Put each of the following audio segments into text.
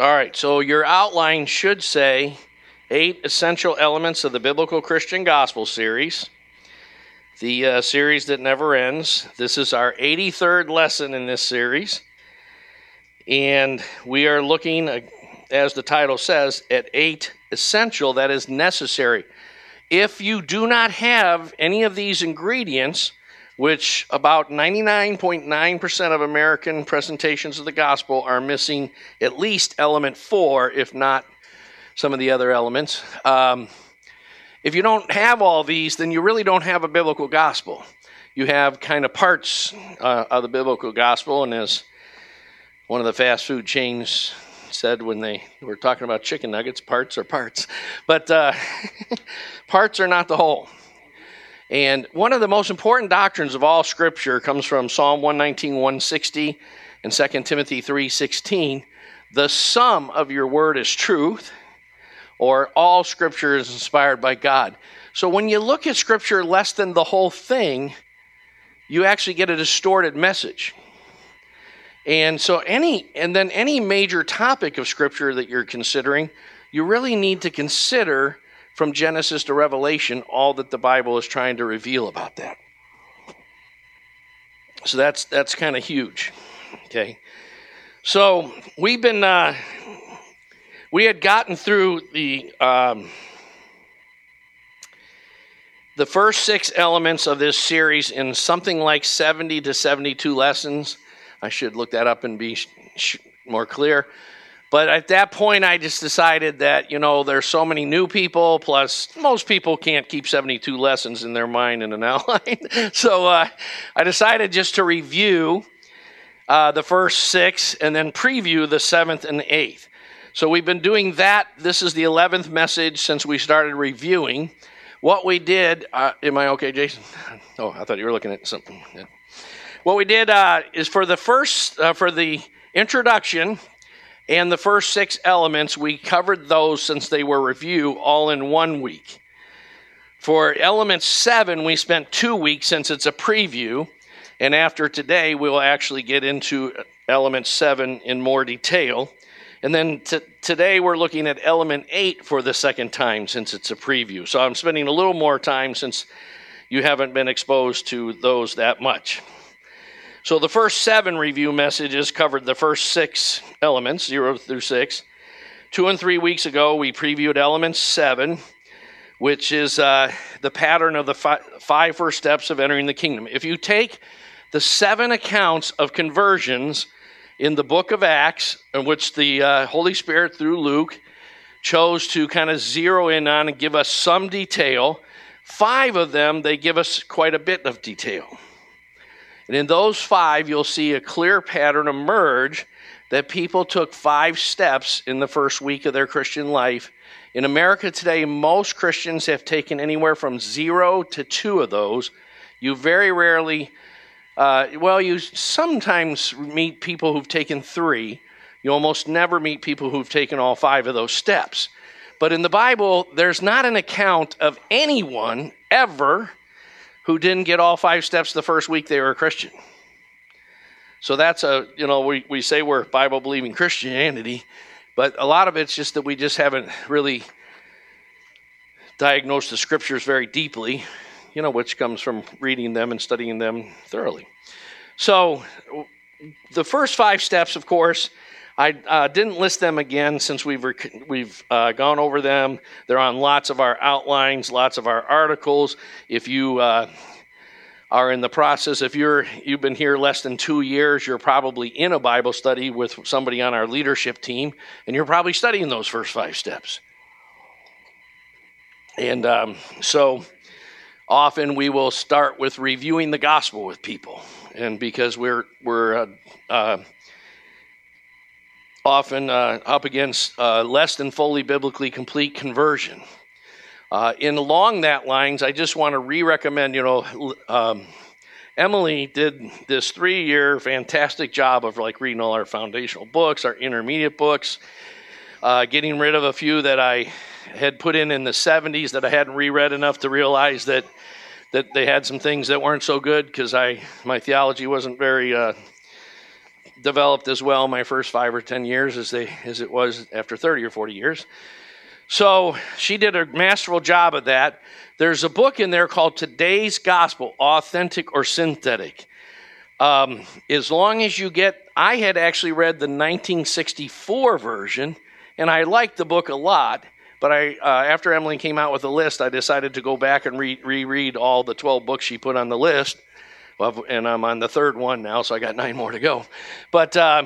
All right, so your outline should say eight essential elements of the Biblical Christian Gospel series, the uh, series that never ends. This is our 83rd lesson in this series, and we are looking, uh, as the title says, at eight essential, that is necessary. If you do not have any of these ingredients, which about 99.9% of American presentations of the gospel are missing at least element four, if not some of the other elements. Um, if you don't have all these, then you really don't have a biblical gospel. You have kind of parts uh, of the biblical gospel, and as one of the fast food chains said when they were talking about chicken nuggets, parts are parts. But uh, parts are not the whole. And one of the most important doctrines of all Scripture comes from Psalm 119, 160, and 2 Timothy 3:16. The sum of your word is truth, or all Scripture is inspired by God. So when you look at Scripture less than the whole thing, you actually get a distorted message. And so any and then any major topic of Scripture that you're considering, you really need to consider from Genesis to Revelation all that the Bible is trying to reveal about that. So that's that's kind of huge. Okay. So we've been uh, we had gotten through the um, the first six elements of this series in something like 70 to 72 lessons. I should look that up and be sh- more clear. But at that point, I just decided that, you know, there's so many new people, plus most people can't keep 72 lessons in their mind in an outline. so uh, I decided just to review uh, the first six and then preview the seventh and eighth. So we've been doing that. This is the 11th message since we started reviewing. What we did, uh, am I okay, Jason? Oh, I thought you were looking at something. Yeah. What we did uh, is for the first, uh, for the introduction, and the first six elements, we covered those since they were review all in one week. For element seven, we spent two weeks since it's a preview. And after today, we'll actually get into element seven in more detail. And then t- today, we're looking at element eight for the second time since it's a preview. So I'm spending a little more time since you haven't been exposed to those that much. So the first seven review messages covered the first six elements, zero through six. Two and three weeks ago, we previewed element seven, which is uh, the pattern of the fi- five first steps of entering the kingdom. If you take the seven accounts of conversions in the book of Acts, in which the uh, Holy Spirit, through Luke, chose to kind of zero in on and give us some detail, five of them, they give us quite a bit of detail. And in those five, you'll see a clear pattern emerge that people took five steps in the first week of their Christian life. In America today, most Christians have taken anywhere from zero to two of those. You very rarely, uh, well, you sometimes meet people who've taken three. You almost never meet people who've taken all five of those steps. But in the Bible, there's not an account of anyone ever who didn't get all five steps the first week they were a Christian. So that's a, you know, we, we say we're Bible believing Christianity, but a lot of it's just that we just haven't really diagnosed the scriptures very deeply, you know, which comes from reading them and studying them thoroughly. So the first five steps, of course, I uh, didn't list them again since we've rec- we've uh, gone over them. They're on lots of our outlines, lots of our articles. If you uh, are in the process, if you're you've been here less than two years, you're probably in a Bible study with somebody on our leadership team, and you're probably studying those first five steps. And um, so often we will start with reviewing the gospel with people, and because we're we're uh, uh, often uh, up against uh, less than fully biblically complete conversion. Uh, in along that lines, I just want to re-recommend. You know, um, Emily did this three-year fantastic job of like reading all our foundational books, our intermediate books, uh, getting rid of a few that I had put in in the 70s that I hadn't reread enough to realize that that they had some things that weren't so good because I my theology wasn't very uh, developed as well my first five or ten years as they as it was after 30 or 40 years. So she did a masterful job of that. There's a book in there called Today's Gospel, Authentic or Synthetic. Um, as long as you get, I had actually read the 1964 version, and I liked the book a lot. But I, uh, after Emily came out with a list, I decided to go back and re- reread all the 12 books she put on the list. Well, and I'm on the third one now, so I got nine more to go. But uh,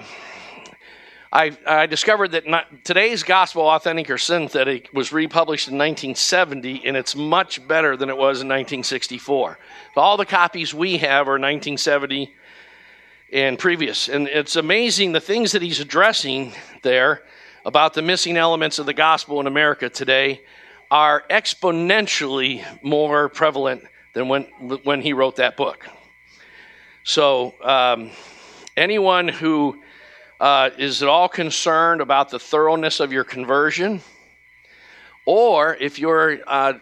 I, I, discovered that not, today's Gospel, Authentic or Synthetic, was republished in 1970, and it's much better than it was in 1964. So all the copies we have are 1970 and previous. And it's amazing the things that he's addressing there about the missing elements of the gospel in America today are exponentially more prevalent than when, when he wrote that book. So, um, anyone who uh, is at all concerned about the thoroughness of your conversion, or if you're uh,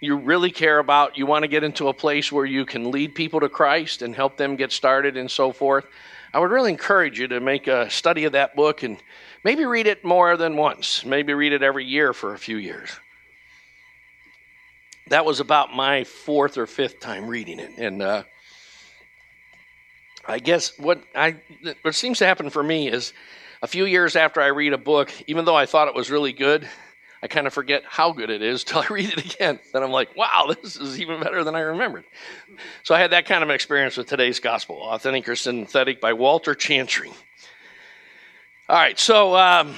you really care about, you want to get into a place where you can lead people to Christ and help them get started and so forth, I would really encourage you to make a study of that book and maybe read it more than once. Maybe read it every year for a few years. That was about my fourth or fifth time reading it, and uh, I guess what I what seems to happen for me is a few years after I read a book, even though I thought it was really good, I kind of forget how good it is till I read it again. Then I'm like, wow, this is even better than I remembered. So I had that kind of experience with today's gospel, Authentic or Synthetic by Walter Chantry. All right, so um,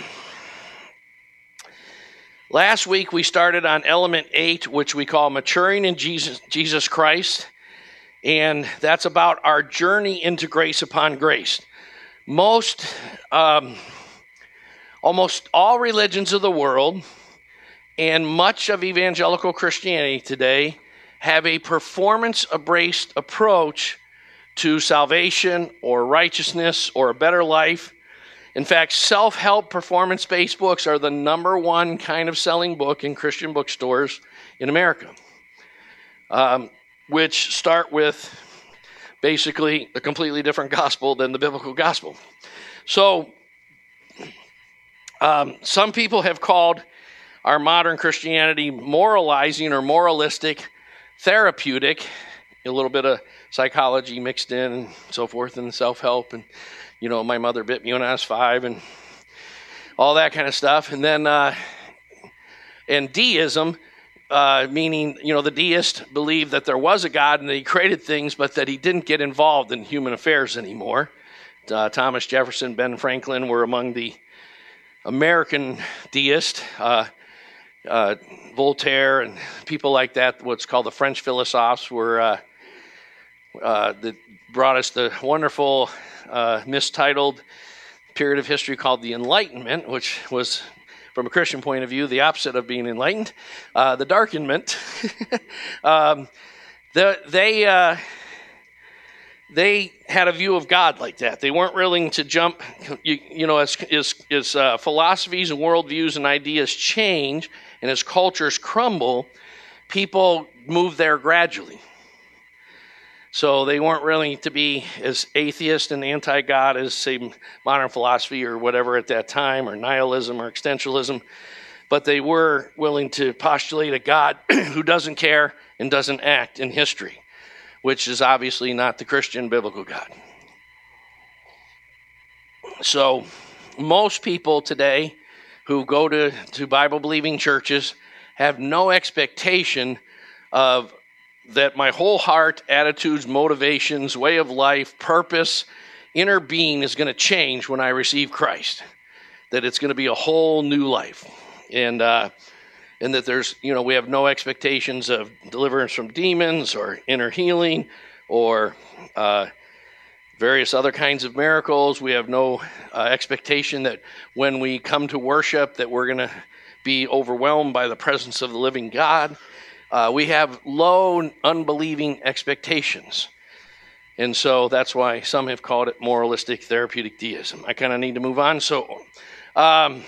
last week we started on element eight, which we call maturing in Jesus, Jesus Christ. And that's about our journey into grace upon grace. Most, um, almost all religions of the world, and much of evangelical Christianity today have a performance based approach to salvation or righteousness or a better life. In fact, self help performance based books are the number one kind of selling book in Christian bookstores in America, um, which start with basically a completely different gospel than the biblical gospel. So, um, some people have called our modern Christianity moralizing or moralistic, therapeutic, a little bit of psychology mixed in and so forth, and self help, and you know, my mother bit me when I was five, and all that kind of stuff. And then, uh, and deism, uh, meaning, you know, the deist believed that there was a God and that he created things, but that he didn't get involved in human affairs anymore. Uh, Thomas Jefferson, Ben Franklin were among the American deists. Uh, uh, Voltaire and people like that, what's called the French philosophes, were uh, that brought us the wonderful, mistitled period of history called the Enlightenment, which was, from a Christian point of view, the opposite of being enlightened, uh, the Darkenment. um, the, they uh, they had a view of God like that. They weren't willing to jump, you, you know, as, as, as uh, philosophies and worldviews and ideas change and as cultures crumble, people move there gradually. So they weren't really to be as atheist and anti God as, say, modern philosophy or whatever at that time, or nihilism or existentialism, but they were willing to postulate a God who doesn't care and doesn't act in history, which is obviously not the Christian biblical God. So most people today who go to, to Bible believing churches have no expectation of that my whole heart, attitudes, motivations, way of life, purpose, inner being is going to change when I receive Christ. That it's going to be a whole new life. And, uh, and that there's, you know, we have no expectations of deliverance from demons or inner healing or uh, various other kinds of miracles. We have no uh, expectation that when we come to worship that we're going to be overwhelmed by the presence of the living God. Uh, we have low, unbelieving expectations. And so that's why some have called it moralistic therapeutic deism. I kind of need to move on. So, um,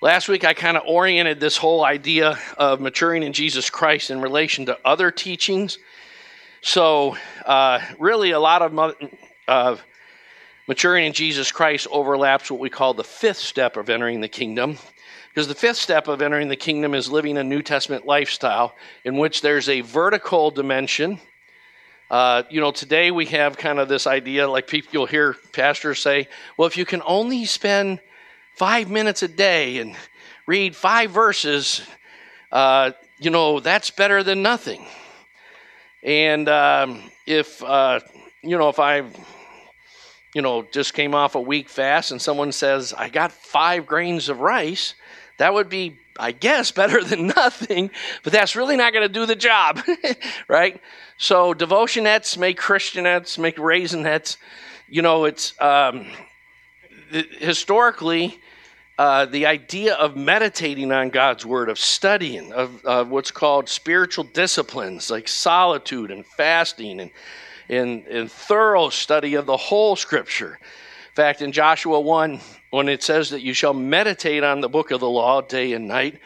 last week I kind of oriented this whole idea of maturing in Jesus Christ in relation to other teachings so, uh, really, a lot of uh, Maturing in Jesus Christ overlaps what we call the fifth step of entering the kingdom. Because the fifth step of entering the kingdom is living a New Testament lifestyle in which there's a vertical dimension. Uh, you know, today we have kind of this idea, like people you'll hear pastors say, well, if you can only spend five minutes a day and read five verses, uh, you know, that's better than nothing. And um, if, uh, you know, if I, you know, just came off a week fast and someone says, I got five grains of rice, that would be, I guess, better than nothing, but that's really not going to do the job, right? So devotionettes make Christianettes, make raisinets. You know, it's um, historically uh, the idea of meditating on God's word, of studying, of, of what's called spiritual disciplines like solitude and fasting and, and, and thorough study of the whole scripture. In fact, in Joshua 1, when it says that you shall meditate on the book of the law day and night,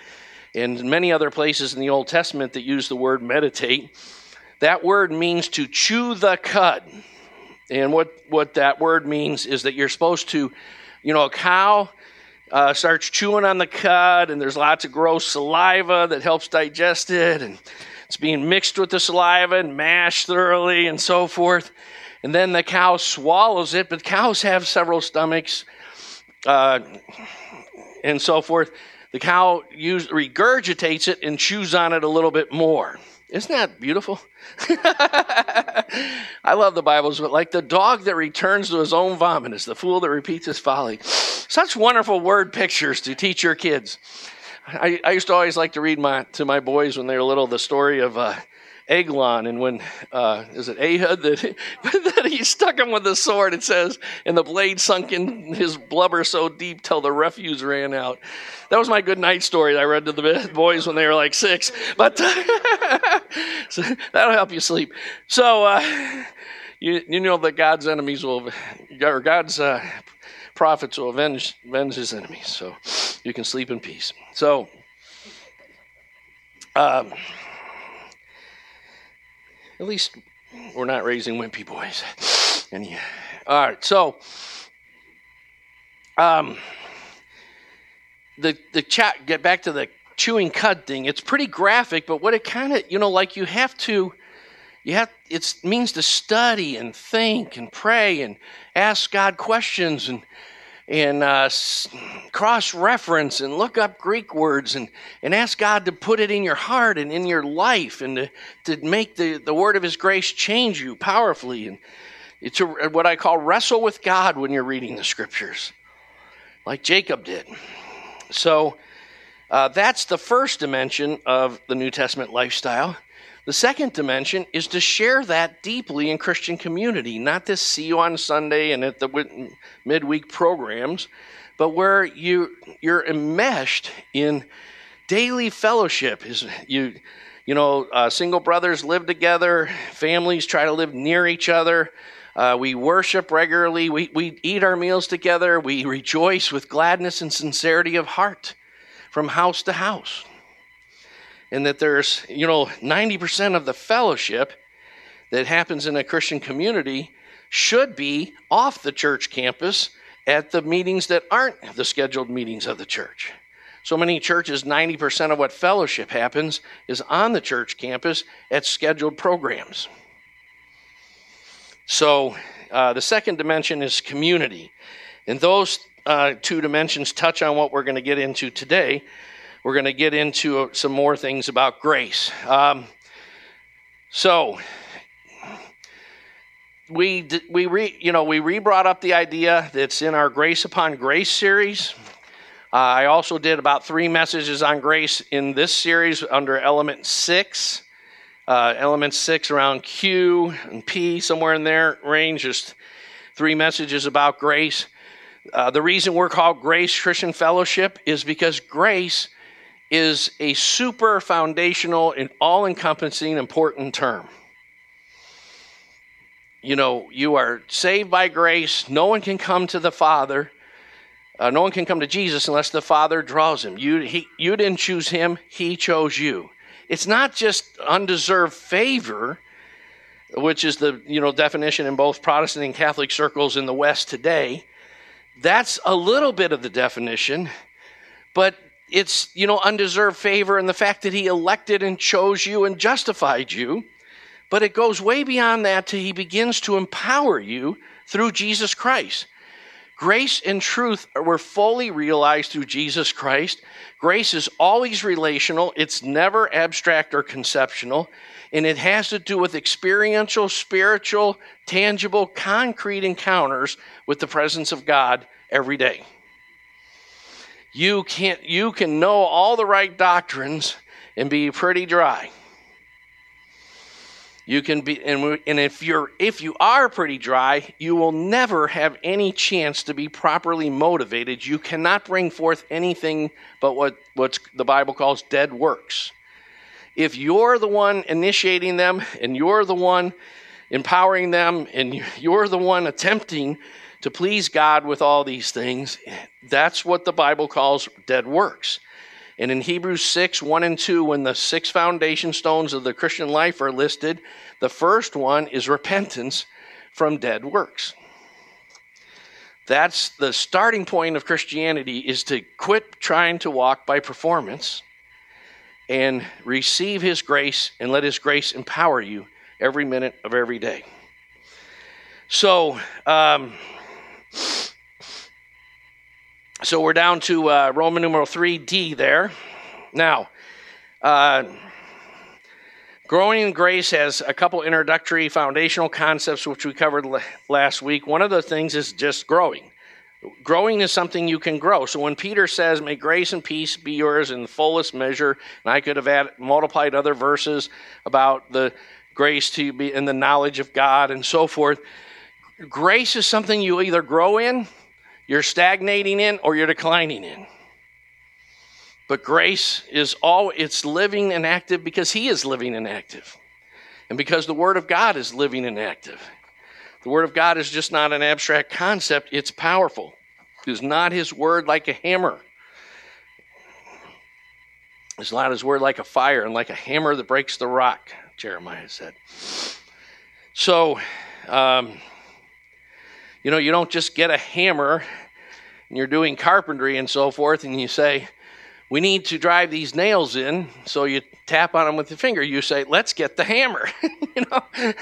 and many other places in the Old Testament that use the word meditate, that word means to chew the cud. And what, what that word means is that you're supposed to, you know, a cow uh, starts chewing on the cud, and there's lots of gross saliva that helps digest it, and it's being mixed with the saliva and mashed thoroughly and so forth. And then the cow swallows it, but cows have several stomachs uh, and so forth. The cow use, regurgitates it and chews on it a little bit more. Isn't that beautiful? I love the Bibles, but like the dog that returns to his own vomit is the fool that repeats his folly. Such wonderful word pictures to teach your kids. I, I used to always like to read my to my boys when they were little the story of uh, Eglon, and when uh, is it Ahud that, that he stuck him with the sword? It says, and the blade sunk in his blubber so deep till the refuse ran out. That was my good night story I read to the boys when they were like six. But so that'll help you sleep. So uh, you you know that God's enemies will, or God's uh, prophets will avenge avenge his enemies. So you can sleep in peace. So. Um, at least we're not raising wimpy boys. Any, all right, so um, the the chat. Get back to the chewing cud thing. It's pretty graphic, but what it kind of you know like you have to you have it means to study and think and pray and ask God questions and and uh, cross reference and look up Greek words and, and ask God to put it in your heart and in your life and to, to make the, the word of His grace change you powerfully. And it's a, what I call wrestle with God when you're reading the scriptures, like Jacob did. So uh, that's the first dimension of the New Testament lifestyle. The second dimension is to share that deeply in Christian community, not to see you on Sunday and at the midweek programs, but where you you're enmeshed in daily fellowship. Is you you know uh, single brothers live together, families try to live near each other. Uh, we worship regularly. We, we eat our meals together. We rejoice with gladness and sincerity of heart from house to house and that there's, you know, 90% of the fellowship that happens in a Christian community should be off the church campus at the meetings that aren't the scheduled meetings of the church. So many churches, 90% of what fellowship happens is on the church campus at scheduled programs. So uh, the second dimension is community. And those uh, two dimensions touch on what we're going to get into today we're going to get into some more things about grace. Um, so we we re, you know we re brought up the idea that's in our Grace Upon Grace series. Uh, I also did about three messages on grace in this series under element six. Uh, element six around Q and P, somewhere in there range, just three messages about grace. Uh, the reason we're called Grace Christian Fellowship is because grace is a super foundational and all encompassing important term. You know, you are saved by grace. No one can come to the Father. Uh, no one can come to Jesus unless the Father draws him. You, he, you didn't choose him, he chose you. It's not just undeserved favor. which is the you know definition in both Protestant and Catholic circles in the West today. That's a little bit of the definition, but it's you know undeserved favor and the fact that he elected and chose you and justified you. But it goes way beyond that till he begins to empower you through Jesus Christ. Grace and truth were fully realized through Jesus Christ. Grace is always relational, it's never abstract or conceptual and it has to do with experiential, spiritual, tangible, concrete encounters with the presence of God every day. You can't you can know all the right doctrines and be pretty dry. You can be and, and if you're if you are pretty dry, you will never have any chance to be properly motivated. You cannot bring forth anything but what what the Bible calls dead works if you're the one initiating them and you're the one empowering them and you're the one attempting to please God with all these things, that's what the Bible calls dead works. And in Hebrews 6 1 and 2, when the six foundation stones of the Christian life are listed, the first one is repentance from dead works. That's the starting point of Christianity is to quit trying to walk by performance and receive His grace and let His grace empower you every minute of every day. So, um, so we're down to uh, Roman numeral 3D there. Now, uh, growing in grace has a couple introductory foundational concepts which we covered last week. One of the things is just growing. Growing is something you can grow. So when Peter says, May grace and peace be yours in the fullest measure, and I could have added, multiplied other verses about the grace to be in the knowledge of God and so forth. Grace is something you either grow in, you're stagnating in, or you're declining in. But grace is all it's living and active because he is living and active. And because the word of God is living and active. The Word of God is just not an abstract concept, it's powerful. Is not His Word like a hammer. It's not His Word like a fire and like a hammer that breaks the rock, Jeremiah said. So, um, you know, you don't just get a hammer and you're doing carpentry and so forth and you say, we need to drive these nails in. So you tap on them with your finger. You say, let's get the hammer. you know?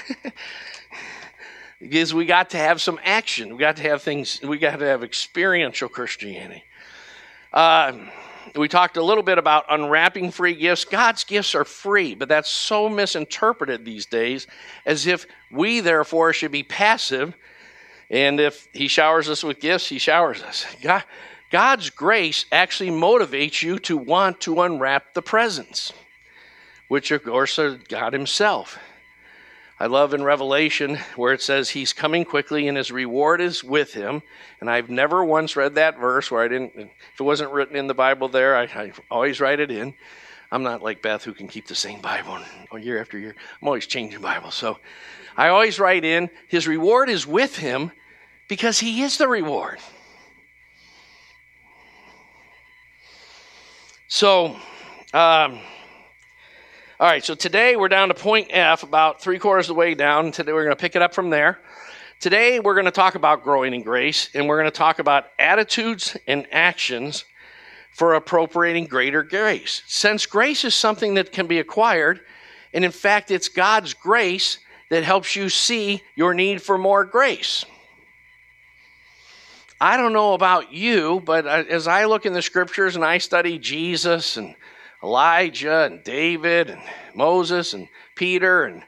because we got to have some action. We got to have things, we got to have experiential Christianity. Uh, we talked a little bit about unwrapping free gifts. God's gifts are free, but that's so misinterpreted these days as if we, therefore, should be passive. And if He showers us with gifts, He showers us. God, God's grace actually motivates you to want to unwrap the presents, which, of course, are God Himself. I love in Revelation where it says he's coming quickly and his reward is with him. And I've never once read that verse where I didn't, if it wasn't written in the Bible there, I, I always write it in. I'm not like Beth who can keep the same Bible year after year. I'm always changing Bibles. So I always write in his reward is with him because he is the reward. So, um, all right, so today we're down to point F, about three quarters of the way down. Today we're going to pick it up from there. Today we're going to talk about growing in grace, and we're going to talk about attitudes and actions for appropriating greater grace. Since grace is something that can be acquired, and in fact, it's God's grace that helps you see your need for more grace. I don't know about you, but as I look in the scriptures and I study Jesus and Elijah and David and Moses and Peter and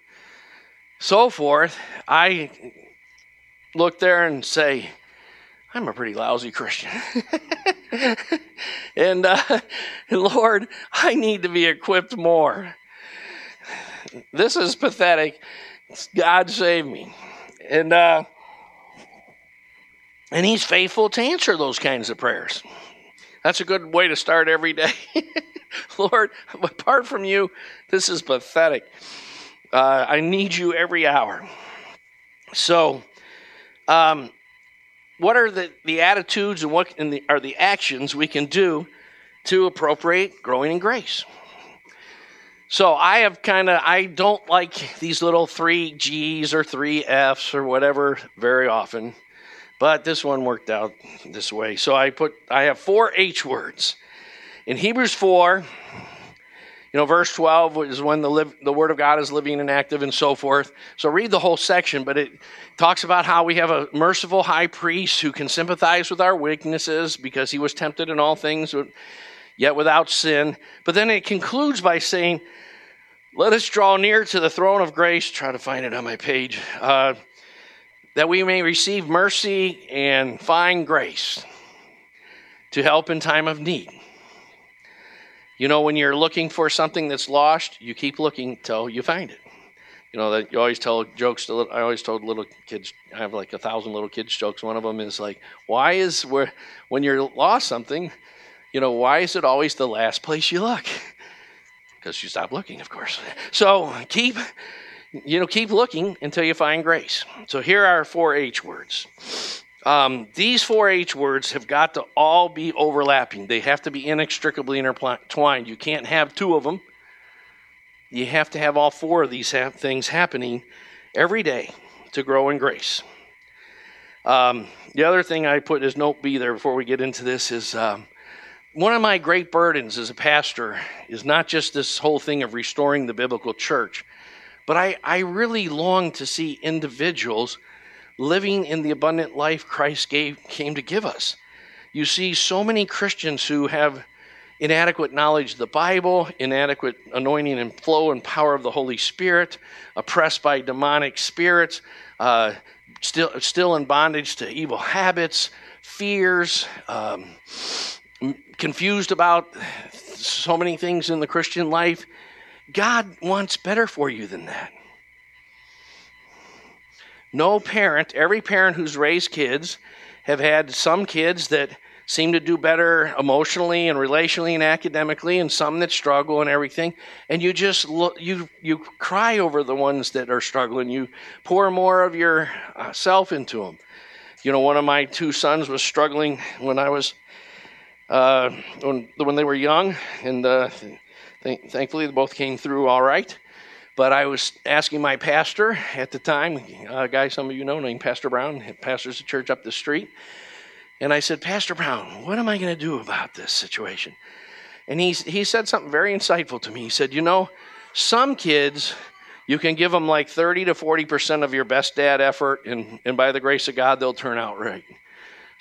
so forth, I look there and say, I'm a pretty lousy Christian. and uh, Lord, I need to be equipped more. This is pathetic. God save me. And uh, and he's faithful to answer those kinds of prayers. That's a good way to start every day. Lord, apart from you, this is pathetic. Uh, I need you every hour. So, um, what are the, the attitudes and what the, are the actions we can do to appropriate growing in grace? So I have kind of, I don't like these little three G's or three F's or whatever very often, but this one worked out this way. So I put, I have four H words. In Hebrews 4, you know, verse 12 is when the, live, the Word of God is living and active and so forth. So read the whole section, but it talks about how we have a merciful high priest who can sympathize with our weaknesses because he was tempted in all things, yet without sin. But then it concludes by saying, let us draw near to the throne of grace. Try to find it on my page. Uh, that we may receive mercy and find grace to help in time of need. You know, when you're looking for something that's lost, you keep looking till you find it. You know that you always tell jokes. To, I always told little kids. I have like a thousand little kids jokes. One of them is like, "Why is where when you're lost something, you know, why is it always the last place you look?" Because you stop looking, of course. So keep, you know, keep looking until you find grace. So here are four H words. Um, these four H words have got to all be overlapping. They have to be inextricably intertwined. You can't have two of them. You have to have all four of these ha- things happening every day to grow in grace. Um, the other thing I put as note B there before we get into this is um, one of my great burdens as a pastor is not just this whole thing of restoring the biblical church, but I, I really long to see individuals living in the abundant life Christ gave, came to give us. You see so many Christians who have inadequate knowledge of the Bible, inadequate anointing and flow and power of the Holy Spirit, oppressed by demonic spirits, uh, still, still in bondage to evil habits, fears. Um, confused about so many things in the Christian life, God wants better for you than that. No parent, every parent who's raised kids, have had some kids that seem to do better emotionally and relationally and academically and some that struggle and everything. And you just look you you cry over the ones that are struggling. You pour more of yourself uh, into them you know one of my two sons was struggling when i was uh, when, when they were young, and uh, th- thankfully they both came through all right. But I was asking my pastor at the time, a guy some of you know named Pastor Brown, pastors a church up the street. And I said, Pastor Brown, what am I going to do about this situation? And he, he said something very insightful to me. He said, You know, some kids, you can give them like 30 to 40% of your best dad effort, and, and by the grace of God, they'll turn out right.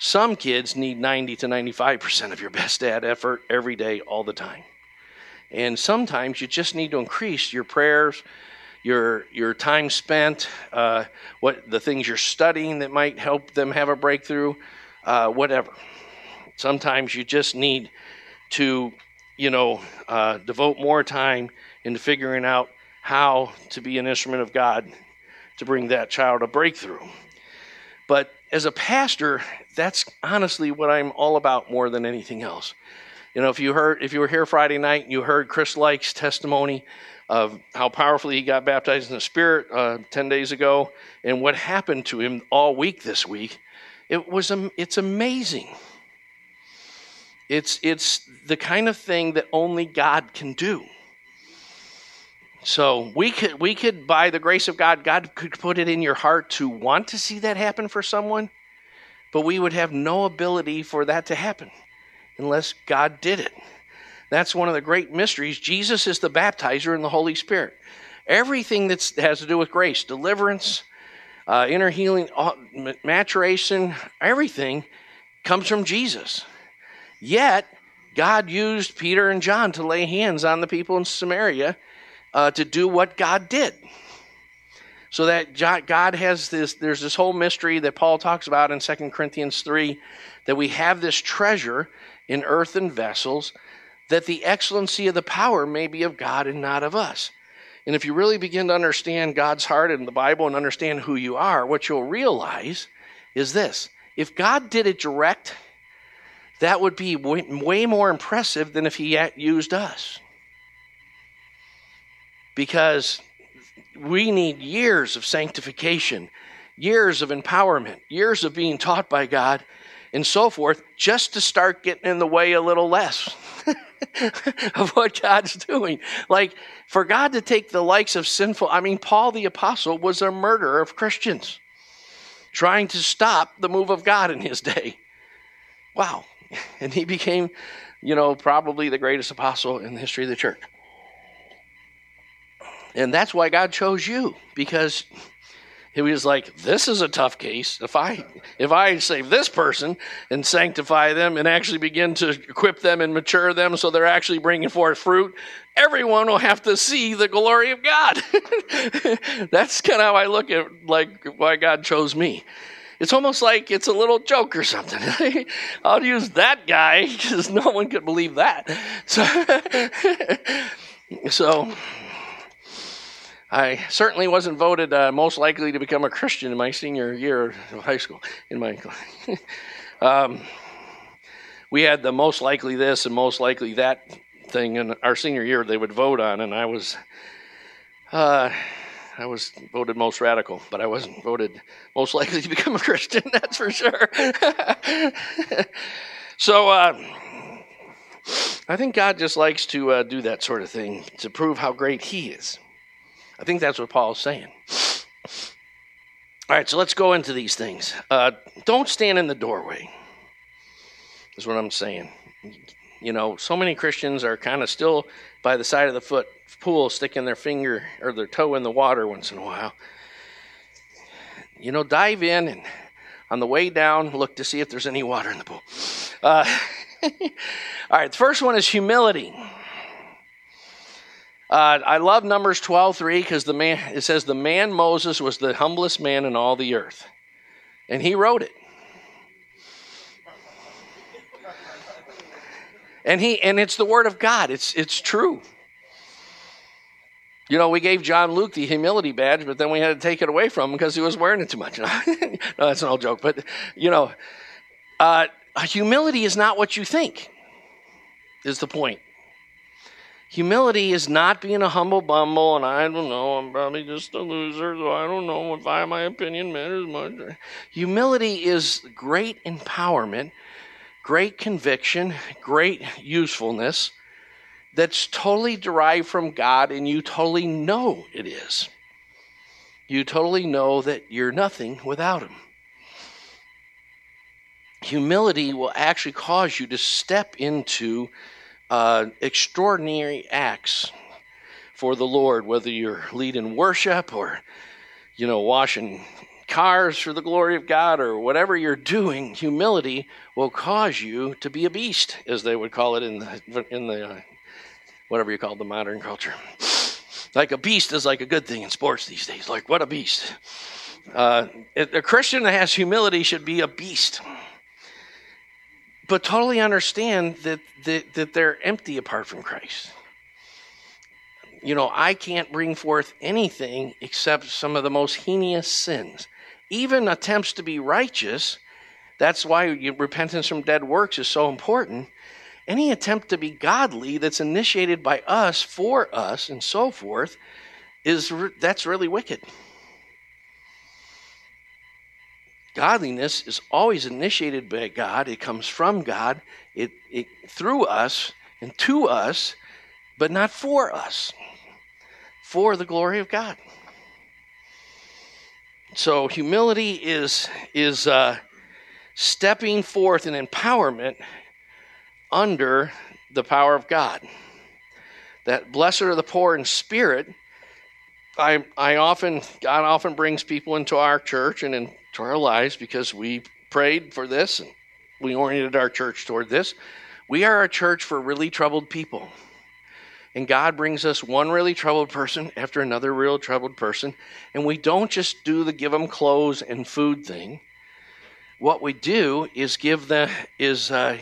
Some kids need 90 to 95% of your best dad effort every day, all the time. And sometimes you just need to increase your prayers, your your time spent, uh, what the things you're studying that might help them have a breakthrough, uh, whatever. Sometimes you just need to, you know, uh, devote more time into figuring out how to be an instrument of God to bring that child a breakthrough. But as a pastor, that's honestly what I'm all about more than anything else. You know, if you heard, if you were here Friday night and you heard Chris Lake's testimony of how powerfully he got baptized in the Spirit uh, ten days ago, and what happened to him all week this week, it was it's amazing. It's it's the kind of thing that only God can do. So we could we could by the grace of God, God could put it in your heart to want to see that happen for someone, but we would have no ability for that to happen unless God did it. That's one of the great mysteries. Jesus is the baptizer in the Holy Spirit. Everything that has to do with grace, deliverance, uh, inner healing, maturation, everything comes from Jesus. Yet, God used Peter and John to lay hands on the people in Samaria uh, to do what God did. So that God has this, there's this whole mystery that Paul talks about in 2 Corinthians 3 that we have this treasure in earthen vessels, that the excellency of the power may be of God and not of us. And if you really begin to understand God's heart and the Bible and understand who you are, what you'll realize is this if God did it direct, that would be way more impressive than if He used us because we need years of sanctification, years of empowerment, years of being taught by God, and so forth, just to start getting in the way a little less. of what God's doing. Like, for God to take the likes of sinful, I mean, Paul the Apostle was a murderer of Christians, trying to stop the move of God in his day. Wow. And he became, you know, probably the greatest apostle in the history of the church. And that's why God chose you, because he was like, "This is a tough case. If I if I save this person and sanctify them and actually begin to equip them and mature them so they're actually bringing forth fruit, everyone will have to see the glory of God." That's kind of how I look at like why God chose me. It's almost like it's a little joke or something. I'll use that guy because no one could believe that. So, so I certainly wasn't voted uh, most likely to become a Christian in my senior year of high school. In my, um, we had the most likely this and most likely that thing in our senior year they would vote on, and I was, uh, I was voted most radical, but I wasn't voted most likely to become a Christian. That's for sure. so. Uh, I think God just likes to uh, do that sort of thing to prove how great He is. I think that's what Paul's saying. All right, so let's go into these things. Uh, don't stand in the doorway, is what I'm saying. You know, so many Christians are kind of still by the side of the foot pool, sticking their finger or their toe in the water once in a while. You know, dive in and on the way down, look to see if there's any water in the pool. Uh, all right, the first one is humility. Uh, I love Numbers 12, 3, because the man it says the man Moses was the humblest man in all the earth. And he wrote it. And he and it's the word of God. It's it's true. You know, we gave John Luke the humility badge, but then we had to take it away from him because he was wearing it too much. no, that's an old joke. But you know, uh, humility is not what you think. Is the point. Humility is not being a humble bumble, and I don't know, I'm probably just a loser, so I don't know if I, my opinion matters much. Humility is great empowerment, great conviction, great usefulness that's totally derived from God, and you totally know it is. You totally know that you're nothing without Him. Humility will actually cause you to step into uh, extraordinary acts for the Lord, whether you're leading worship or, you know, washing cars for the glory of God or whatever you're doing, humility will cause you to be a beast, as they would call it in the in the uh, whatever you call the modern culture. Like a beast is like a good thing in sports these days. Like what a beast! Uh, a Christian that has humility should be a beast but totally understand that, that, that they're empty apart from Christ. You know, I can't bring forth anything except some of the most heinous sins. Even attempts to be righteous, that's why repentance from dead works is so important. Any attempt to be godly that's initiated by us, for us, and so forth, is that's really wicked. Godliness is always initiated by God. It comes from God, it, it through us and to us, but not for us. For the glory of God. So humility is is uh, stepping forth in empowerment under the power of God. That blessed are the poor in spirit. I I often God often brings people into our church and in to our lives because we prayed for this and we oriented our church toward this. We are a church for really troubled people. And God brings us one really troubled person after another real troubled person. And we don't just do the give them clothes and food thing. What we do is give the is uh,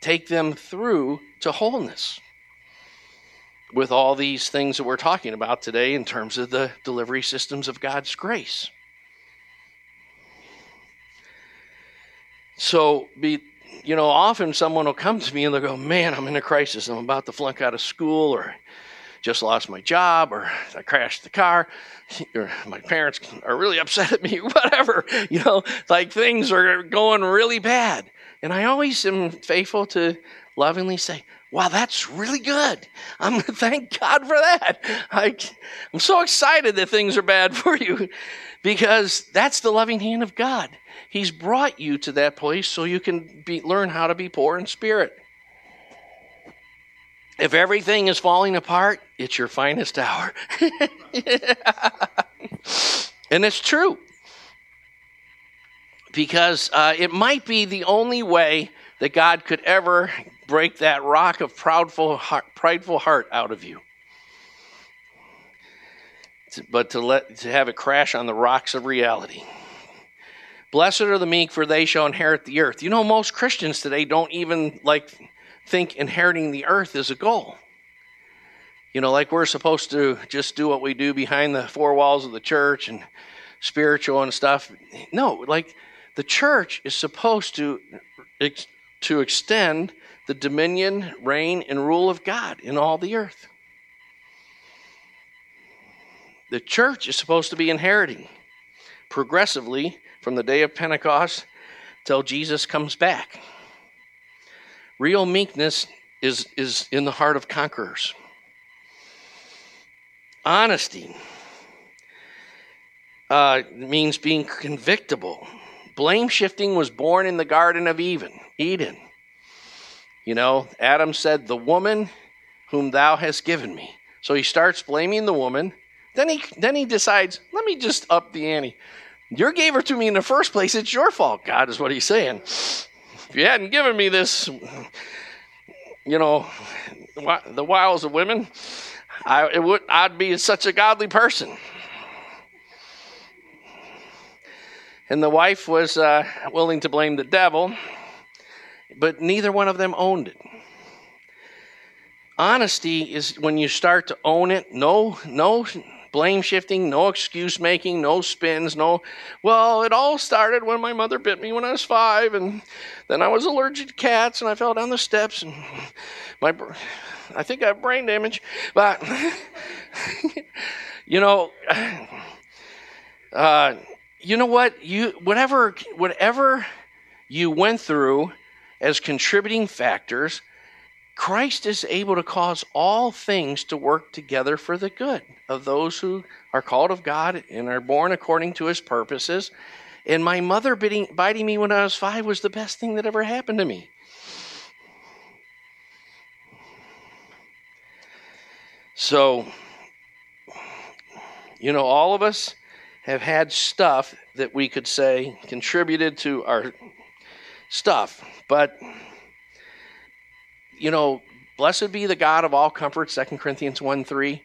take them through to wholeness with all these things that we're talking about today in terms of the delivery systems of God's grace. So be you know, often someone will come to me and they'll go, Man, I'm in a crisis. I'm about to flunk out of school or just lost my job or I crashed the car or my parents are really upset at me, whatever. You know, like things are going really bad. And I always am faithful to lovingly say, Wow, that's really good. I'm thank God for that. I, I'm so excited that things are bad for you because that's the loving hand of God. He's brought you to that place so you can be, learn how to be poor in spirit. If everything is falling apart, it's your finest hour. and it's true. Because uh, it might be the only way that God could ever break that rock of proudful heart, prideful heart out of you. But to let to have it crash on the rocks of reality. Blessed are the meek, for they shall inherit the earth. You know, most Christians today don't even like think inheriting the earth is a goal. You know, like we're supposed to just do what we do behind the four walls of the church and spiritual and stuff. No, like the church is supposed to to extend the dominion, reign, and rule of God in all the earth. The church is supposed to be inheriting progressively from the day of Pentecost till Jesus comes back. Real meekness is, is in the heart of conquerors. Honesty uh, means being convictable. Blame shifting was born in the Garden of Eden. Eden. You know, Adam said, The woman whom thou hast given me. So he starts blaming the woman. Then he then he decides, let me just up the ante. You gave her to me in the first place. It's your fault, God, is what he's saying. If you hadn't given me this, you know, the wiles of women, I it would I'd be such a godly person. And the wife was uh, willing to blame the devil but neither one of them owned it. Honesty is when you start to own it. No, no blame shifting, no excuse making, no spins, no. Well, it all started when my mother bit me when I was five, and then I was allergic to cats, and I fell down the steps, and my, I think I have brain damage. But you know, uh, you know what? You whatever whatever you went through as contributing factors, Christ is able to cause all things to work together for the good of those who are called of God and are born according to his purposes. And my mother biting, biting me when I was five was the best thing that ever happened to me. So, you know, all of us have had stuff that we could say contributed to our stuff. But, you know, blessed be the God of all comfort, 2 Corinthians 1 3,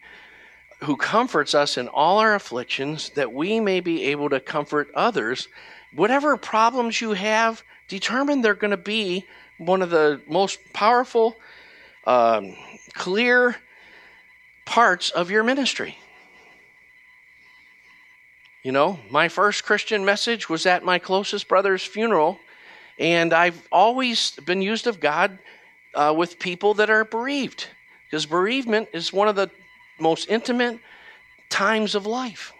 who comforts us in all our afflictions, that we may be able to comfort others. Whatever problems you have, determine they're going to be one of the most powerful, um, clear parts of your ministry. You know, my first Christian message was at my closest brother's funeral and I've always been used of God uh, with people that are bereaved, because bereavement is one of the most intimate times of life.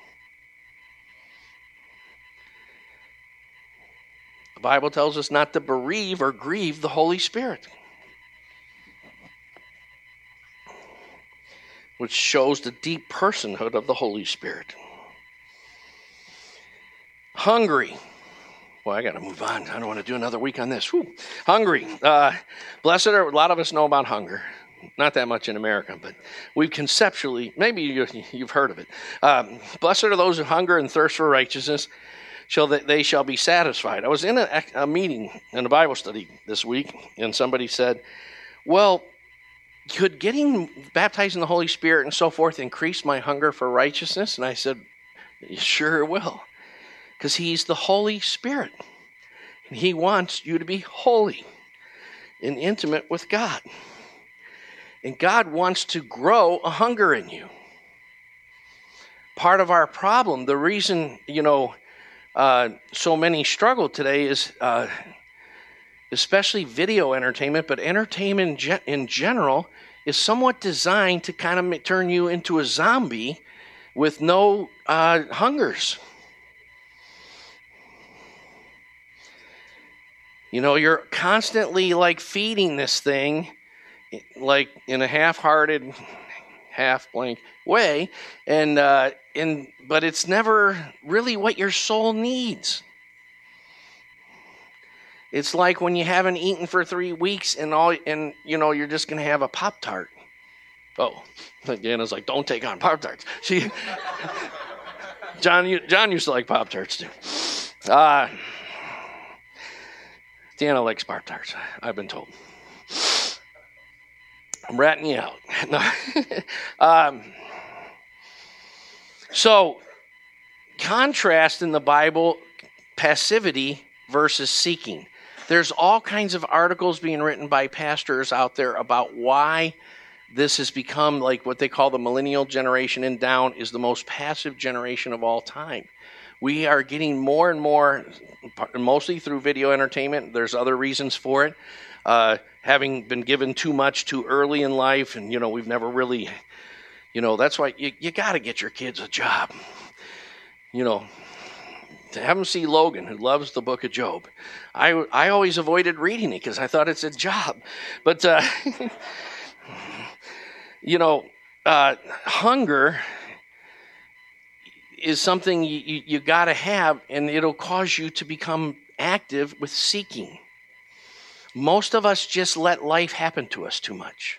The Bible tells us not to bereave or grieve the Holy Spirit, which shows the deep personhood of the Holy Spirit. Hungry. Well, I got to move on. I don't want to do another week on this. Whew. Hungry. Uh, blessed are, a lot of us know about hunger. Not that much in America, but we've conceptually, maybe you, have heard of it. Um, blessed are those who hunger and thirst for righteousness, shall that they shall be satisfied. I was in a, a meeting in a Bible study this week, and somebody said, Well, could getting baptized in the Holy Spirit and so forth increase my hunger for righteousness? And I said, Sure, it will because He's the Holy Spirit. And He wants you to be holy and intimate with God. And God wants to grow a hunger in you. Part of our problem, the reason, you know, uh, so many struggle today is uh, especially video entertainment, but entertainment in general is somewhat designed to kind of turn you into a zombie with no uh, hungers. You know, you're constantly like feeding this thing, like in a half-hearted, half-blank way, and uh, and but it's never really what your soul needs. It's like when you haven't eaten for three weeks and all, and you know you're just gonna have a pop tart. Oh, again, it's like don't take on pop tarts. She, John, John used to like pop tarts too. Uh, Deanna likes Pop Tarts, I've been told. I'm ratting you out. No. um, so, contrast in the Bible passivity versus seeking. There's all kinds of articles being written by pastors out there about why this has become like what they call the millennial generation and down is the most passive generation of all time. We are getting more and more, mostly through video entertainment. There's other reasons for it. Uh, having been given too much too early in life, and you know, we've never really, you know, that's why you, you got to get your kids a job. You know, to have them see Logan, who loves the book of Job. I, I always avoided reading it because I thought it's a job. But, uh, you know, uh, hunger is something you, you, you got to have, and it'll cause you to become active with seeking. Most of us just let life happen to us too much.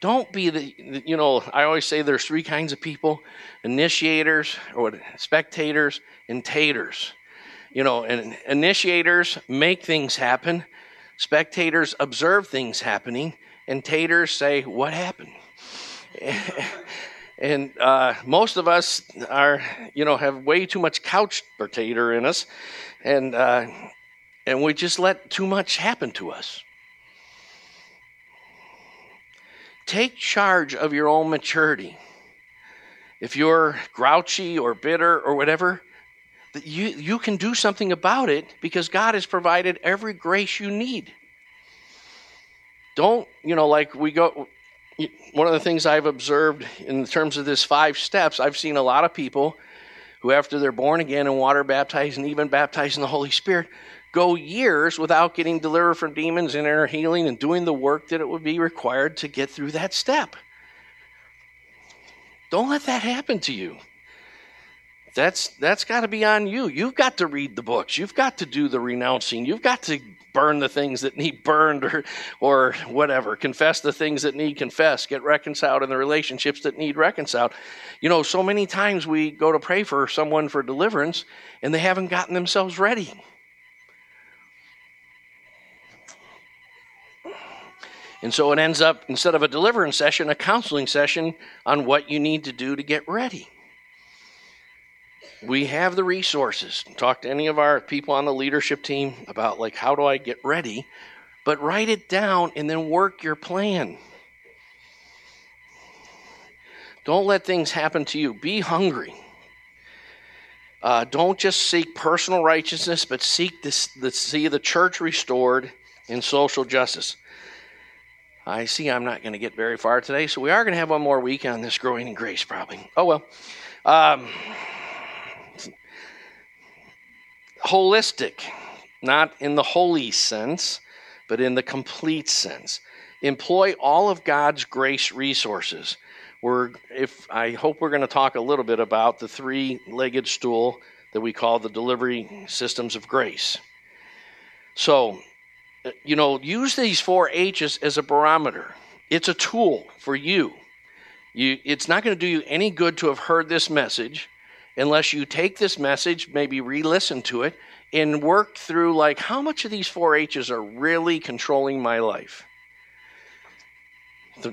Don't be the, you know, I always say there's three kinds of people initiators, or spectators, and taters. You know, and initiators make things happen, spectators observe things happening, and taters say, What happened? and uh, most of us are you know have way too much couch potato in us. And uh, and we just let too much happen to us. Take charge of your own maturity. If you're grouchy or bitter or whatever you, you can do something about it because god has provided every grace you need. Don't you know like we go one of the things I've observed in terms of this five steps, I've seen a lot of people who, after they're born again and water baptized and even baptized in the Holy Spirit, go years without getting delivered from demons and inner healing and doing the work that it would be required to get through that step. Don't let that happen to you. That's that's got to be on you. You've got to read the books. You've got to do the renouncing. You've got to burn the things that need burned or or whatever. Confess the things that need confessed. Get reconciled in the relationships that need reconciled. You know, so many times we go to pray for someone for deliverance and they haven't gotten themselves ready. And so it ends up, instead of a deliverance session, a counseling session on what you need to do to get ready we have the resources. Talk to any of our people on the leadership team about like how do I get ready, but write it down and then work your plan. Don't let things happen to you. Be hungry. Uh, don't just seek personal righteousness, but seek to see the church restored in social justice. I see I'm not going to get very far today, so we are going to have one more week on this growing in grace, probably. Oh well. Um, holistic, not in the holy sense, but in the complete sense. Employ all of God's grace resources. We're, if I hope we're going to talk a little bit about the three-legged stool that we call the delivery systems of grace. So, uh, you know, use these four H's as a barometer. It's a tool for you. You, it's not going to do you any good to have heard this message unless you take this message, maybe re listen to it, and work through like how much of these four H's are really controlling my life.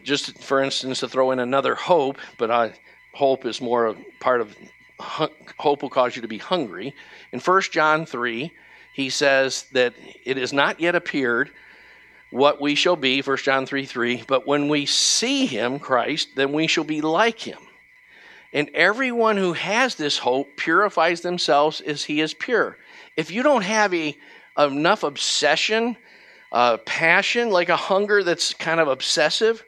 Just for instance, to throw in another hope, but I, hope is more a part of hope will cause you to be hungry. In 1 John 3, he says that it has not yet appeared what we shall be, 1 John 3 3, but when we see him, Christ, then we shall be like him. And everyone who has this hope purifies themselves as he is pure. If you don't have a, enough obsession, uh, passion, like a hunger that's kind of obsessive,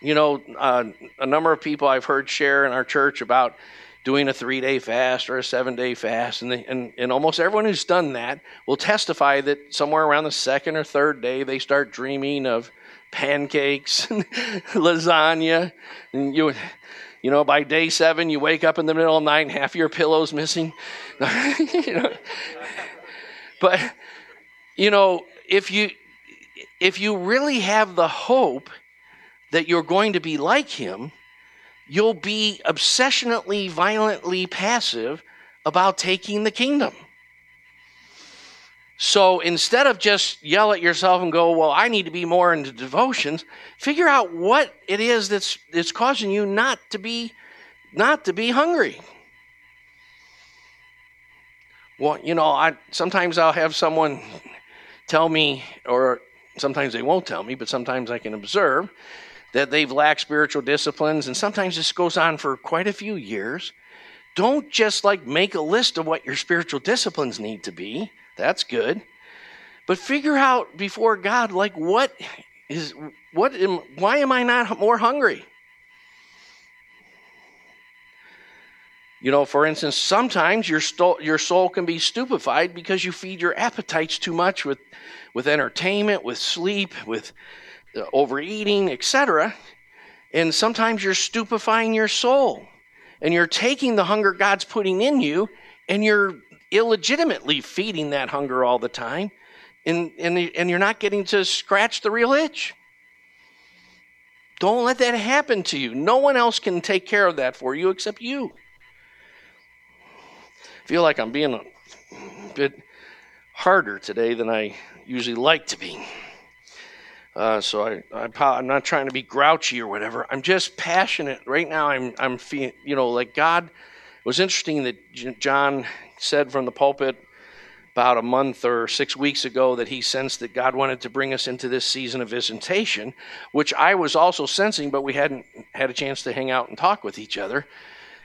you know, uh, a number of people I've heard share in our church about doing a three day fast or a seven day fast. And, they, and, and almost everyone who's done that will testify that somewhere around the second or third day, they start dreaming of pancakes and lasagna. And you, you know, by day seven, you wake up in the middle of the night and half your pillow's missing. you know? But, you know, if you, if you really have the hope that you're going to be like him, you'll be obsessionately, violently passive about taking the kingdom. So instead of just yell at yourself and go, well, I need to be more into devotions, figure out what it is that's, that's causing you not to be not to be hungry. Well, you know, I sometimes I'll have someone tell me, or sometimes they won't tell me, but sometimes I can observe that they've lacked spiritual disciplines, and sometimes this goes on for quite a few years. Don't just like make a list of what your spiritual disciplines need to be. That's good. But figure out before God, like, what is, what am, why am I not more hungry? You know, for instance, sometimes your, sto- your soul can be stupefied because you feed your appetites too much with, with entertainment, with sleep, with uh, overeating, etc. And sometimes you're stupefying your soul. And you're taking the hunger God's putting in you and you're illegitimately feeding that hunger all the time. And, and, and you're not getting to scratch the real itch. Don't let that happen to you. No one else can take care of that for you except you. I feel like I'm being a bit harder today than I usually like to be. Uh, so I, I, am not trying to be grouchy or whatever. I'm just passionate right now. I'm, I'm feeling, you know, like God. It was interesting that John said from the pulpit about a month or six weeks ago that he sensed that God wanted to bring us into this season of visitation, which I was also sensing, but we hadn't had a chance to hang out and talk with each other.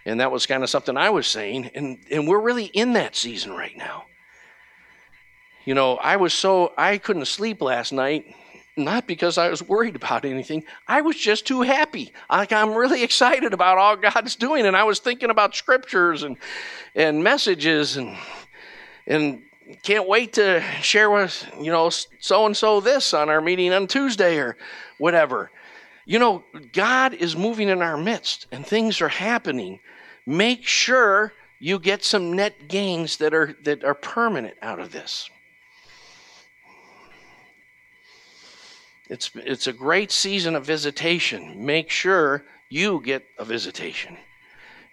And that was kind of something I was saying. And, and we're really in that season right now. You know, I was so, I couldn't sleep last night not because I was worried about anything. I was just too happy. Like I'm really excited about all God's doing, and I was thinking about scriptures and and messages and and can't wait to share with you know so and so this on our meeting on Tuesday or whatever. You know, God is moving in our midst, and things are happening. Make sure you get some net gains that are that are permanent out of this. It's, it's a great season of visitation. Make sure you get a visitation.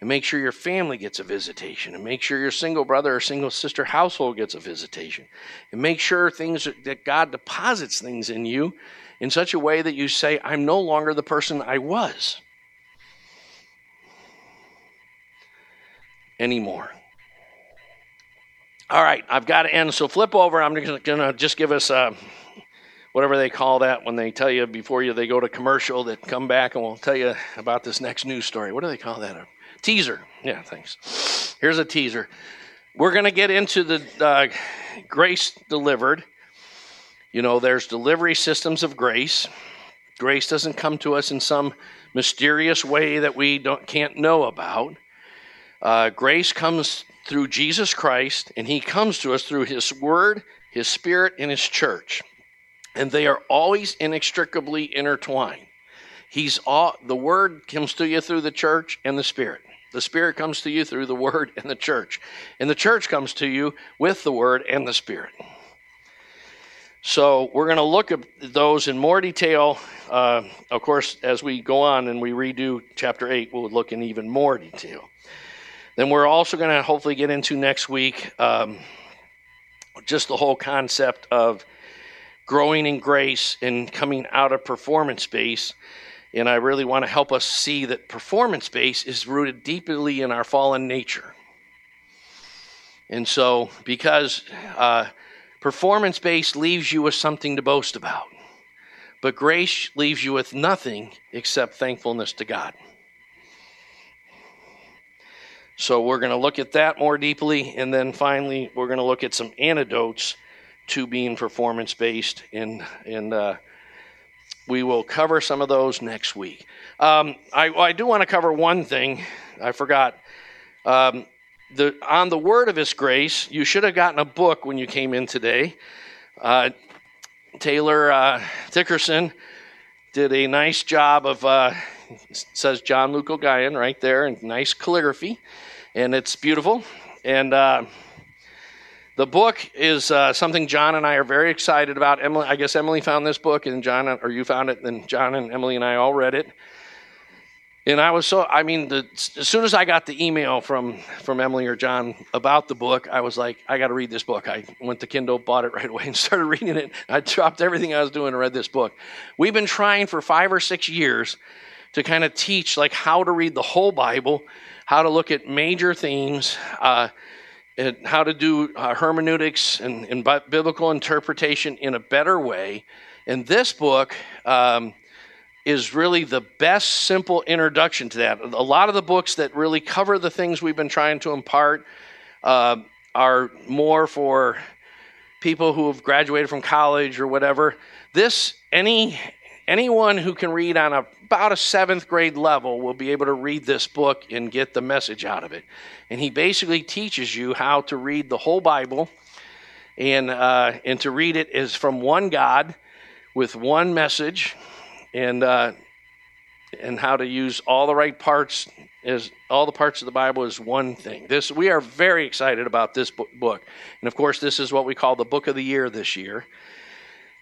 And make sure your family gets a visitation. And make sure your single brother or single sister household gets a visitation. And make sure things that God deposits things in you in such a way that you say, I'm no longer the person I was anymore. All right, I've got to end. So flip over. I'm going to just give us a whatever they call that when they tell you before you they go to commercial that come back and we'll tell you about this next news story. What do they call that? A teaser. Yeah, thanks. Here's a teaser. We're going to get into the uh, grace delivered. You know, there's delivery systems of grace. Grace doesn't come to us in some mysterious way that we don't, can't know about. Uh, grace comes through Jesus Christ, and He comes to us through His Word, His Spirit, and His church and they are always inextricably intertwined. He's all the word comes to you through the church and the spirit. The spirit comes to you through the word and the church. And the church comes to you with the word and the spirit. So we're going to look at those in more detail. Uh, of course, as we go on and we redo chapter 8, we'll look in even more detail. Then we're also going to hopefully get into next week um, just the whole concept of growing in grace and coming out of performance base. And I really want to help us see that performance base is rooted deeply in our fallen nature. And so, because uh, performance base leaves you with something to boast about, but grace leaves you with nothing except thankfulness to God. So, we're going to look at that more deeply, and then finally, we're going to look at some antidotes to being performance based, and and uh, we will cover some of those next week. Um, I, I, do want to cover one thing. I forgot. Um, the, on the word of His grace, you should have gotten a book when you came in today. Uh, Taylor uh, Dickerson did a nice job of, uh, says John Luke O'Gyan right there, and nice calligraphy, and it's beautiful. And uh, the book is uh, something John and I are very excited about. Emily, I guess Emily found this book, and John, or you found it, and John and Emily and I all read it. And I was so, I mean, the, as soon as I got the email from, from Emily or John about the book, I was like, I got to read this book. I went to Kindle, bought it right away, and started reading it. I dropped everything I was doing and read this book. We've been trying for five or six years to kind of teach, like, how to read the whole Bible, how to look at major themes, uh, how to do uh, hermeneutics and, and, biblical interpretation in a better way. And this book um, is really the best simple introduction to that. A lot of the books that really cover the things we've been trying to impart uh, are more for people who have graduated from college or whatever. This, any anyone who can read on a, about a seventh grade level will be able to read this book and get the message out of it. And he basically teaches you how to read the whole Bible and, uh, and to read it is from one God with one message and, uh, and how to use all the right parts is all the parts of the Bible is one thing. This we are very excited about this book, and of course, this is what we call the book of the year this year.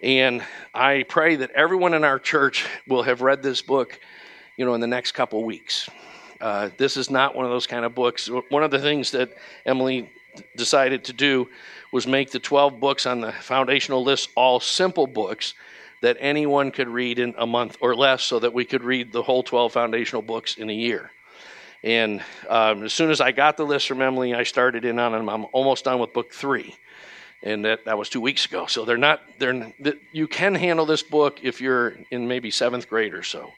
And I pray that everyone in our church will have read this book, you know, in the next couple weeks. Uh, this is not one of those kind of books. One of the things that Emily decided to do was make the 12 books on the foundational list all simple books that anyone could read in a month or less so that we could read the whole 12 foundational books in a year. And um, as soon as I got the list from Emily, I started in on them. I'm almost done with book three and that, that was two weeks ago. So they're not they're you can handle this book if you're in maybe seventh grade or so,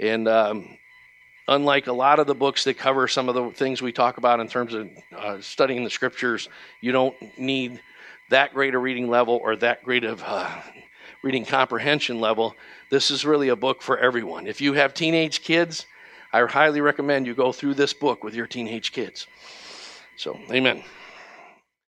and um, unlike a lot of the books that cover some of the things we talk about in terms of uh, studying the scriptures, you don't need that great a reading level or that great of uh, reading comprehension level. This is really a book for everyone. If you have teenage kids, I highly recommend you go through this book with your teenage kids. So, amen.